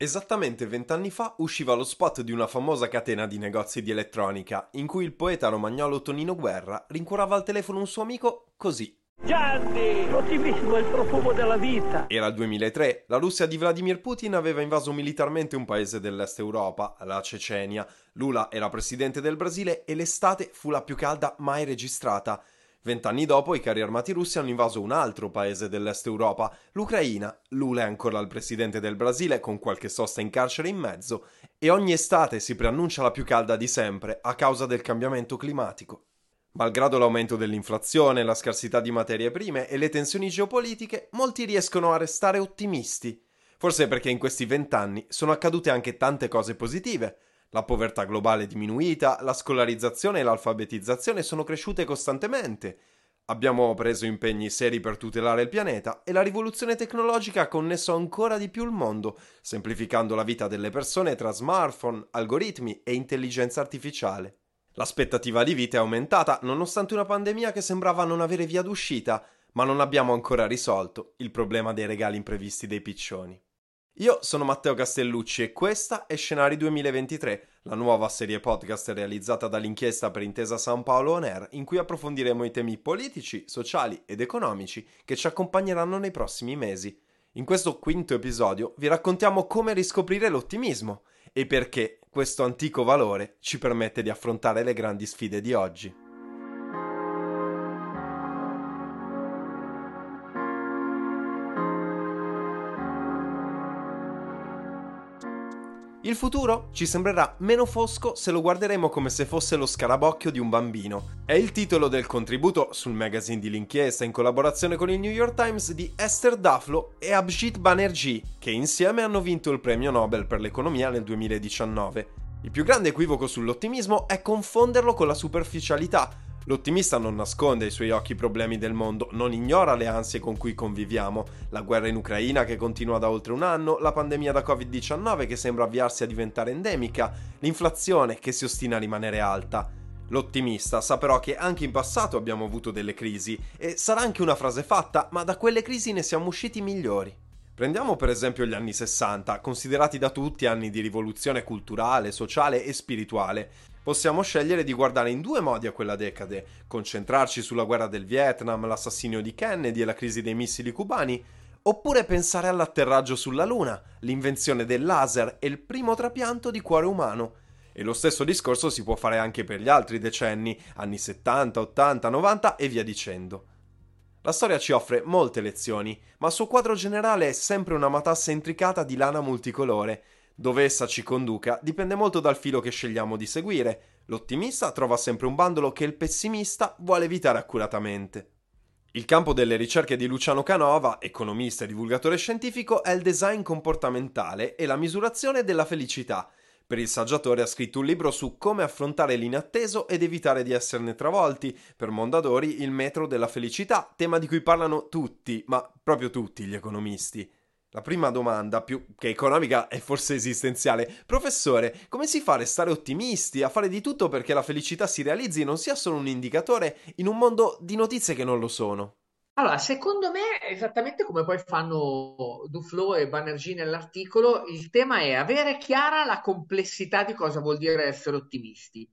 Esattamente vent'anni fa usciva lo spot di una famosa catena di negozi di elettronica, in cui il poeta romagnolo Tonino Guerra rincuorava al telefono un suo amico così. Gianni, l'ottimismo è il profumo della vita. Era il 2003, la Russia di Vladimir Putin aveva invaso militarmente un paese dell'est Europa, la Cecenia. Lula era presidente del Brasile e l'estate fu la più calda mai registrata. Vent'anni dopo i carri armati russi hanno invaso un altro paese dell'est Europa, l'Ucraina. Lula è ancora il presidente del Brasile, con qualche sosta in carcere in mezzo, e ogni estate si preannuncia la più calda di sempre a causa del cambiamento climatico. Malgrado l'aumento dell'inflazione, la scarsità di materie prime e le tensioni geopolitiche, molti riescono a restare ottimisti. Forse perché in questi vent'anni sono accadute anche tante cose positive. La povertà globale è diminuita, la scolarizzazione e l'alfabetizzazione sono cresciute costantemente. Abbiamo preso impegni seri per tutelare il pianeta e la rivoluzione tecnologica ha connesso ancora di più il mondo, semplificando la vita delle persone tra smartphone, algoritmi e intelligenza artificiale. L'aspettativa di vita è aumentata nonostante una pandemia che sembrava non avere via d'uscita, ma non abbiamo ancora risolto il problema dei regali imprevisti dei piccioni. Io sono Matteo Castellucci e questa è Scenari 2023, la nuova serie podcast realizzata dall'inchiesta per Intesa San Paolo On Air, in cui approfondiremo i temi politici, sociali ed economici che ci accompagneranno nei prossimi mesi. In questo quinto episodio vi raccontiamo come riscoprire l'ottimismo e perché questo antico valore ci permette di affrontare le grandi sfide di oggi. Il futuro ci sembrerà meno fosco se lo guarderemo come se fosse lo scarabocchio di un bambino. È il titolo del contributo sul magazine di l'inchiesta in collaborazione con il New York Times di Esther Daflo e Abhijit Banerjee, che insieme hanno vinto il premio Nobel per l'economia nel 2019. Il più grande equivoco sull'ottimismo è confonderlo con la superficialità, L'ottimista non nasconde ai suoi occhi i problemi del mondo, non ignora le ansie con cui conviviamo, la guerra in Ucraina che continua da oltre un anno, la pandemia da Covid-19 che sembra avviarsi a diventare endemica, l'inflazione che si ostina a rimanere alta. L'ottimista sa però che anche in passato abbiamo avuto delle crisi e sarà anche una frase fatta, ma da quelle crisi ne siamo usciti migliori. Prendiamo per esempio gli anni 60, considerati da tutti anni di rivoluzione culturale, sociale e spirituale possiamo scegliere di guardare in due modi a quella decade, concentrarci sulla guerra del Vietnam, l'assassinio di Kennedy e la crisi dei missili cubani, oppure pensare all'atterraggio sulla Luna, l'invenzione del laser e il primo trapianto di cuore umano. E lo stesso discorso si può fare anche per gli altri decenni, anni 70, 80, 90 e via dicendo. La storia ci offre molte lezioni, ma il suo quadro generale è sempre una matassa intricata di lana multicolore, dove essa ci conduca dipende molto dal filo che scegliamo di seguire. L'ottimista trova sempre un bandolo che il pessimista vuole evitare accuratamente. Il campo delle ricerche di Luciano Canova, economista e divulgatore scientifico, è il design comportamentale e la misurazione della felicità. Per il saggiatore ha scritto un libro su come affrontare l'inatteso ed evitare di esserne travolti. Per Mondadori, il metro della felicità, tema di cui parlano tutti, ma proprio tutti gli economisti. La prima domanda, più che economica, è forse esistenziale. Professore, come si fa a restare ottimisti, a fare di tutto perché la felicità si realizzi e non sia solo un indicatore in un mondo di notizie che non lo sono? Allora, secondo me, esattamente come poi fanno Duflo e Banerjee nell'articolo, il tema è avere chiara la complessità di cosa vuol dire essere ottimisti.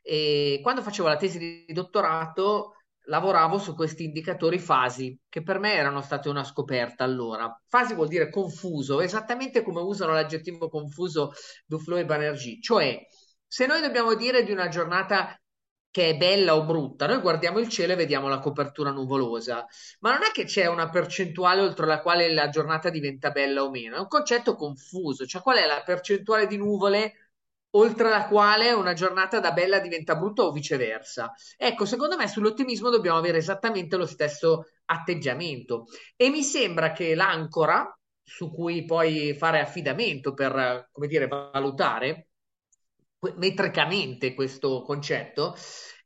E quando facevo la tesi di dottorato, lavoravo su questi indicatori fasi, che per me erano state una scoperta allora. Fasi vuol dire confuso, esattamente come usano l'aggettivo confuso Duflo e Banerjee, cioè se noi dobbiamo dire di una giornata che è bella o brutta, noi guardiamo il cielo e vediamo la copertura nuvolosa, ma non è che c'è una percentuale oltre la quale la giornata diventa bella o meno, è un concetto confuso, cioè qual è la percentuale di nuvole oltre la quale una giornata da bella diventa brutta o viceversa. Ecco, secondo me sull'ottimismo dobbiamo avere esattamente lo stesso atteggiamento e mi sembra che l'ancora su cui poi fare affidamento per, come dire, valutare metricamente questo concetto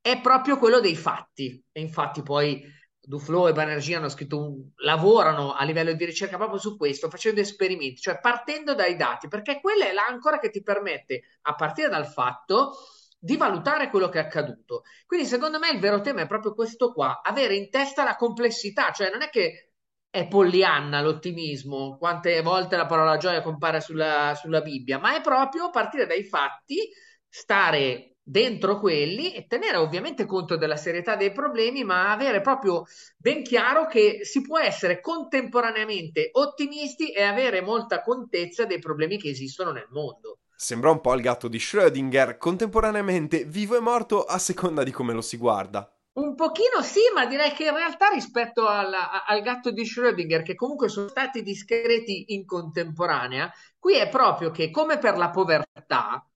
è proprio quello dei fatti. E infatti poi Duflo e Banerjee hanno scritto un, lavorano a livello di ricerca proprio su questo, facendo esperimenti, cioè partendo dai dati, perché quella è l'ancora che ti permette, a partire dal fatto, di valutare quello che è accaduto. Quindi secondo me il vero tema è proprio questo qua, avere in testa la complessità, cioè non è che è Pollyanna l'ottimismo, quante volte la parola gioia compare sulla, sulla Bibbia, ma è proprio partire dai fatti, stare dentro quelli e tenere ovviamente conto della serietà dei problemi, ma avere proprio ben chiaro che si può essere contemporaneamente ottimisti e avere molta contezza dei problemi che esistono nel mondo. Sembra un po' il gatto di Schrödinger, contemporaneamente vivo e morto a seconda di come lo si guarda. Un pochino sì, ma direi che in realtà rispetto alla, al gatto di Schrödinger, che comunque sono stati discreti in contemporanea, qui è proprio che come per la povertà,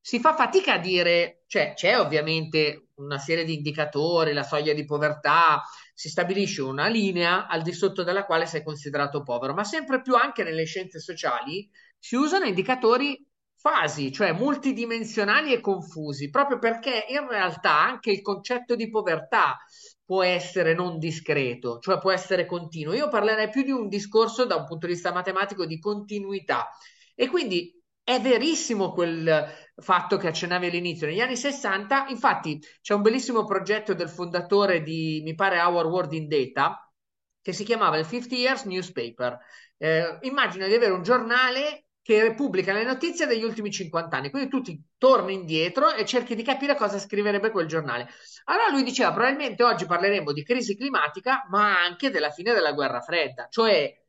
si fa fatica a dire, cioè c'è ovviamente una serie di indicatori, la soglia di povertà, si stabilisce una linea al di sotto della quale sei considerato povero, ma sempre più anche nelle scienze sociali si usano indicatori fasi, cioè multidimensionali e confusi, proprio perché in realtà anche il concetto di povertà può essere non discreto, cioè può essere continuo. Io parlerei più di un discorso da un punto di vista matematico di continuità. E quindi è verissimo quel fatto che accennavi all'inizio. Negli anni 60, infatti, c'è un bellissimo progetto del fondatore di, mi pare, Our World in Data, che si chiamava il 50 Years Newspaper. Eh, immagina di avere un giornale che pubblica le notizie degli ultimi 50 anni, quindi tu ti torni indietro e cerchi di capire cosa scriverebbe quel giornale. Allora lui diceva, probabilmente oggi parleremo di crisi climatica, ma anche della fine della guerra fredda, cioè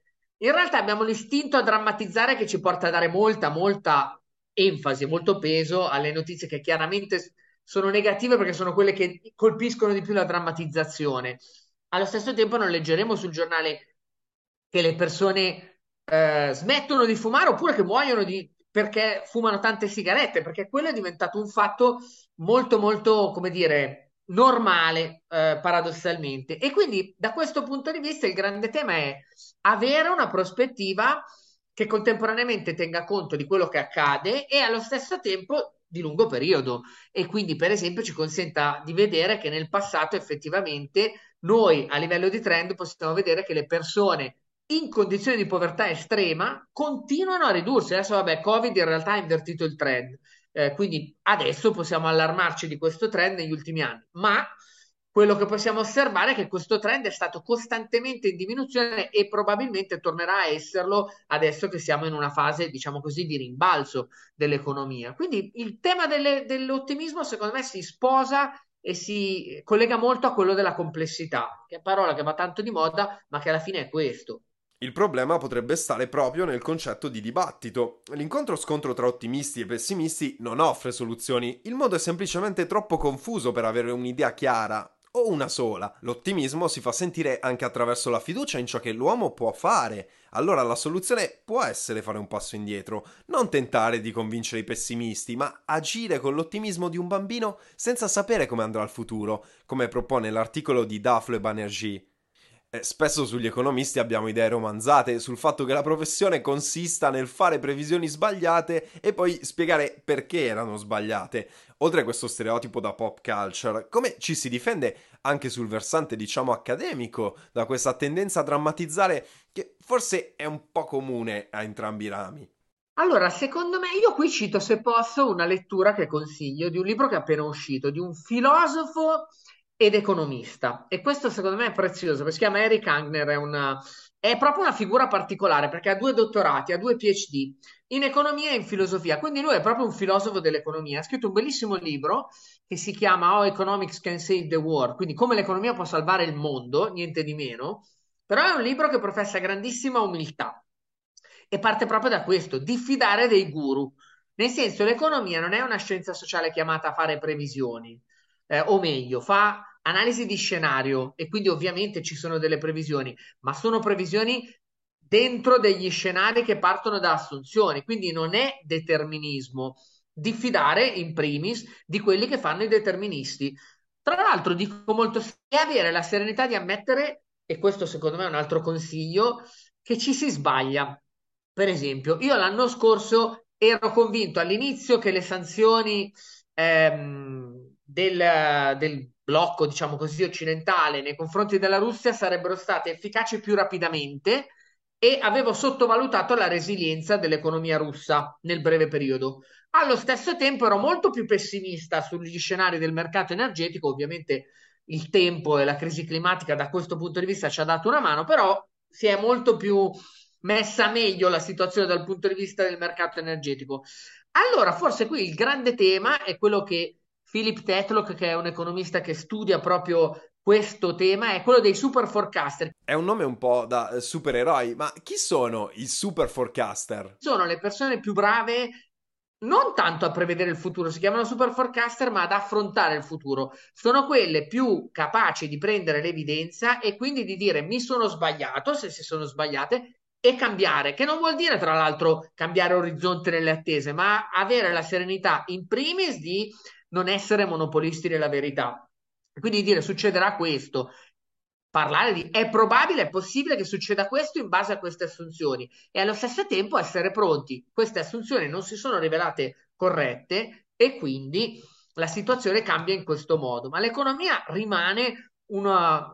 in realtà abbiamo l'istinto a drammatizzare che ci porta a dare molta, molta enfasi, molto peso alle notizie che chiaramente sono negative perché sono quelle che colpiscono di più la drammatizzazione. Allo stesso tempo non leggeremo sul giornale che le persone eh, smettono di fumare oppure che muoiono di, perché fumano tante sigarette, perché quello è diventato un fatto molto, molto, come dire, normale, eh, paradossalmente. E quindi da questo punto di vista il grande tema è avere una prospettiva che contemporaneamente tenga conto di quello che accade e allo stesso tempo di lungo periodo e quindi per esempio ci consenta di vedere che nel passato effettivamente noi a livello di trend possiamo vedere che le persone in condizioni di povertà estrema continuano a ridursi. Adesso vabbè, Covid in realtà ha invertito il trend, eh, quindi adesso possiamo allarmarci di questo trend negli ultimi anni, ma quello che possiamo osservare è che questo trend è stato costantemente in diminuzione e probabilmente tornerà a esserlo adesso che siamo in una fase, diciamo così, di rimbalzo dell'economia. Quindi il tema delle, dell'ottimismo, secondo me, si sposa e si collega molto a quello della complessità, che è parola che va tanto di moda, ma che alla fine è questo. Il problema potrebbe stare proprio nel concetto di dibattito. L'incontro-scontro tra ottimisti e pessimisti non offre soluzioni, il modo è semplicemente troppo confuso per avere un'idea chiara o una sola. L'ottimismo si fa sentire anche attraverso la fiducia in ciò che l'uomo può fare. Allora la soluzione può essere fare un passo indietro, non tentare di convincere i pessimisti, ma agire con l'ottimismo di un bambino senza sapere come andrà il futuro, come propone l'articolo di Daflo Banerjee. Eh, spesso sugli economisti abbiamo idee romanzate sul fatto che la professione consista nel fare previsioni sbagliate e poi spiegare perché erano sbagliate. Oltre a questo stereotipo da pop culture, come ci si difende anche sul versante, diciamo, accademico da questa tendenza a drammatizzare che forse è un po' comune a entrambi i rami? Allora, secondo me, io qui cito, se posso, una lettura che consiglio di un libro che è appena uscito, di un filosofo ed economista. E questo secondo me è prezioso, perché si chiama Eric Angner, è, una, è proprio una figura particolare perché ha due dottorati, ha due PhD in economia e in filosofia, quindi lui è proprio un filosofo dell'economia. Ha scritto un bellissimo libro che si chiama How Economics Can Save the World, quindi come l'economia può salvare il mondo, niente di meno, però è un libro che professa grandissima umiltà e parte proprio da questo, diffidare dei guru. Nel senso, l'economia non è una scienza sociale chiamata a fare previsioni, eh, o meglio, fa analisi di scenario e quindi ovviamente ci sono delle previsioni, ma sono previsioni dentro degli scenari che partono da assunzioni, quindi non è determinismo. Diffidare in primis di quelli che fanno i deterministi. Tra l'altro dico molto è avere la serenità di ammettere, e questo secondo me è un altro consiglio, che ci si sbaglia. Per esempio, io l'anno scorso ero convinto all'inizio che le sanzioni ehm, del, del blocco, diciamo così, occidentale nei confronti della Russia sarebbero state efficaci più rapidamente e avevo sottovalutato la resilienza dell'economia russa nel breve periodo. Allo stesso tempo ero molto più pessimista sugli scenari del mercato energetico, ovviamente il tempo e la crisi climatica da questo punto di vista ci ha dato una mano, però si è molto più messa meglio la situazione dal punto di vista del mercato energetico. Allora, forse qui il grande tema è quello che Philip Tetlock, che è un economista che studia proprio questo tema, è quello dei super forecaster. È un nome un po' da eh, supereroi, ma chi sono i super forecaster? Sono le persone più brave non tanto a prevedere il futuro, si chiamano super forecaster, ma ad affrontare il futuro. Sono quelle più capaci di prendere l'evidenza e quindi di dire mi sono sbagliato, se si sono sbagliate, e cambiare, che non vuol dire tra l'altro cambiare orizzonte nelle attese, ma avere la serenità in primis di non essere monopolisti della verità. Quindi dire succederà questo, parlare di è probabile, è possibile che succeda questo in base a queste assunzioni e allo stesso tempo essere pronti. Queste assunzioni non si sono rivelate corrette e quindi la situazione cambia in questo modo, ma l'economia rimane una,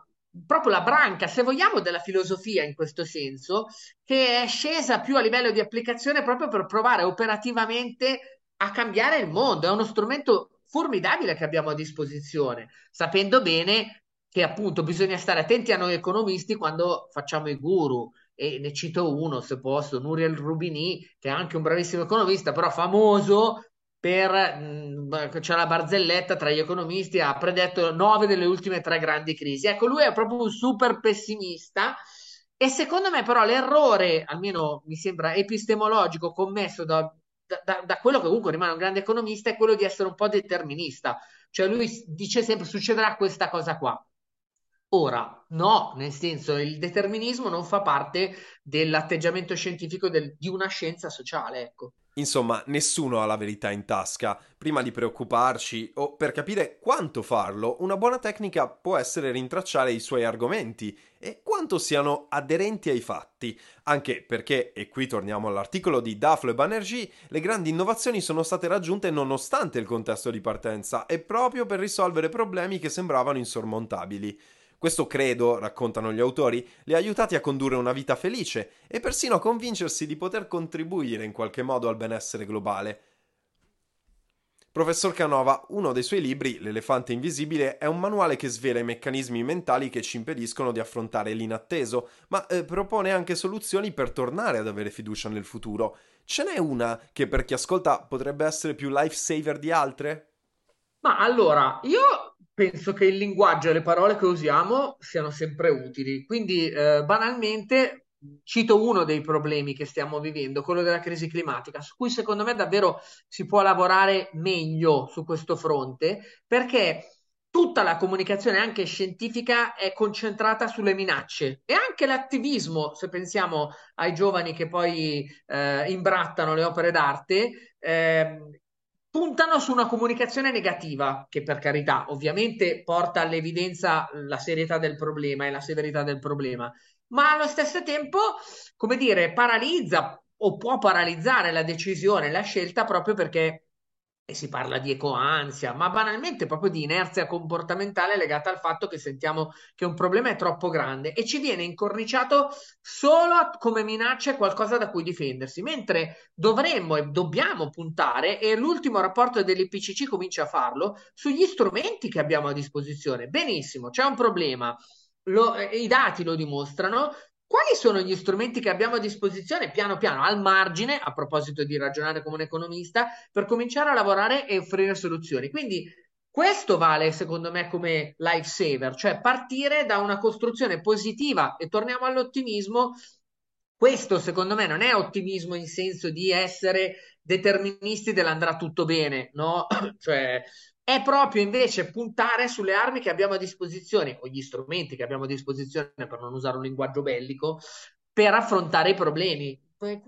proprio la branca, se vogliamo, della filosofia in questo senso, che è scesa più a livello di applicazione proprio per provare operativamente a cambiare il mondo. È uno strumento formidabile che abbiamo a disposizione, sapendo bene che appunto bisogna stare attenti a noi economisti quando facciamo i guru. E ne cito uno, se posso, Nuriel Rubini, che è anche un bravissimo economista, però famoso per mm, c'è la barzelletta tra gli economisti, ha predetto nove delle ultime tre grandi crisi. Ecco, lui è proprio un super pessimista. E secondo me, però, l'errore, almeno mi sembra epistemologico, commesso da, da, da, quello che comunque rimane un grande economista, è quello di essere un po' determinista. Cioè, lui dice sempre: succederà questa cosa qua. Ora, no, nel senso, il determinismo non fa parte dell'atteggiamento scientifico del, di una scienza sociale, ecco. Insomma, nessuno ha la verità in tasca. Prima di preoccuparci o per capire quanto farlo, una buona tecnica può essere rintracciare i suoi argomenti e quanto siano aderenti ai fatti. Anche perché, e qui torniamo all'articolo di Daflo e Banerjee, le grandi innovazioni sono state raggiunte nonostante il contesto di partenza e proprio per risolvere problemi che sembravano insormontabili. Questo credo, raccontano gli autori, li ha aiutati a condurre una vita felice e persino a convincersi di poter contribuire in qualche modo al benessere globale. Professor Canova, uno dei suoi libri, L'elefante invisibile, è un manuale che svela i meccanismi mentali che ci impediscono di affrontare l'inatteso, ma eh, propone anche soluzioni per tornare ad avere fiducia nel futuro. Ce n'è una che per chi ascolta potrebbe essere più lifesaver di altre? Ma allora, io penso che il linguaggio e le parole che usiamo siano sempre utili. Quindi, eh, banalmente, cito uno dei problemi che stiamo vivendo, quello della crisi climatica, su cui secondo me davvero si può lavorare meglio su questo fronte, perché tutta la comunicazione anche scientifica è concentrata sulle minacce e anche l'attivismo, se pensiamo ai giovani che poi eh, imbrattano le opere d'arte, eh, puntano su una comunicazione negativa, che per carità ovviamente porta all'evidenza la serietà del problema e la severità del problema, ma allo stesso tempo, come dire, paralizza o può paralizzare la decisione, la scelta proprio perché e si parla di ecoansia, ma banalmente proprio di inerzia comportamentale legata al fatto che sentiamo che un problema è troppo grande e ci viene incorniciato solo come minaccia qualcosa da cui difendersi, mentre dovremmo e dobbiamo puntare, e l'ultimo rapporto dell'IPCC comincia a farlo, sugli strumenti che abbiamo a disposizione. Benissimo, c'è un problema. Lo, eh, I dati lo dimostrano, quali sono gli strumenti che abbiamo a disposizione piano piano al margine, a proposito di ragionare come un economista, per cominciare a lavorare e offrire soluzioni? Quindi questo vale secondo me come lifesaver, cioè partire da una costruzione positiva e torniamo all'ottimismo. Questo secondo me non è ottimismo in senso di essere deterministi dell'andrà tutto bene, no? cioè è proprio invece puntare sulle armi che abbiamo a disposizione o gli strumenti che abbiamo a disposizione, per non usare un linguaggio bellico, per affrontare i problemi.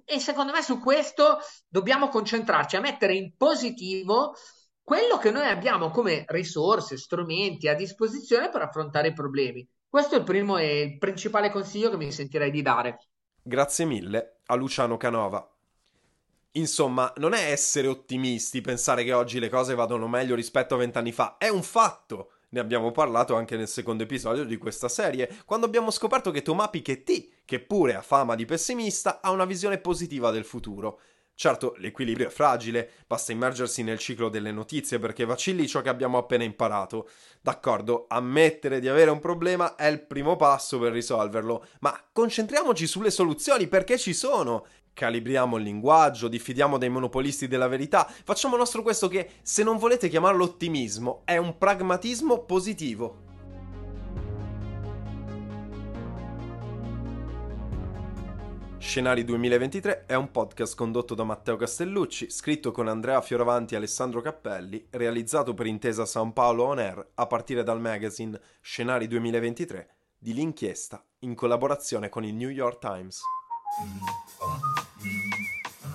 E secondo me su questo dobbiamo concentrarci a mettere in positivo quello che noi abbiamo come risorse, strumenti a disposizione per affrontare i problemi. Questo è il primo e il principale consiglio che mi sentirei di dare. Grazie mille a Luciano Canova. Insomma, non è essere ottimisti pensare che oggi le cose vadano meglio rispetto a vent'anni fa, è un fatto. Ne abbiamo parlato anche nel secondo episodio di questa serie, quando abbiamo scoperto che Thomas Piketty, che pure ha fama di pessimista, ha una visione positiva del futuro. Certo, l'equilibrio è fragile, basta immergersi nel ciclo delle notizie perché vacilli ciò che abbiamo appena imparato. D'accordo, ammettere di avere un problema è il primo passo per risolverlo, ma concentriamoci sulle soluzioni perché ci sono. Calibriamo il linguaggio, diffidiamo dai monopolisti della verità, facciamo nostro questo che, se non volete chiamarlo ottimismo, è un pragmatismo positivo. Scenari 2023 è un podcast condotto da Matteo Castellucci, scritto con Andrea Fioravanti e Alessandro Cappelli, realizzato per Intesa San Paolo On Air a partire dal magazine Scenari 2023 di L'Inchiesta in collaborazione con il New York Times.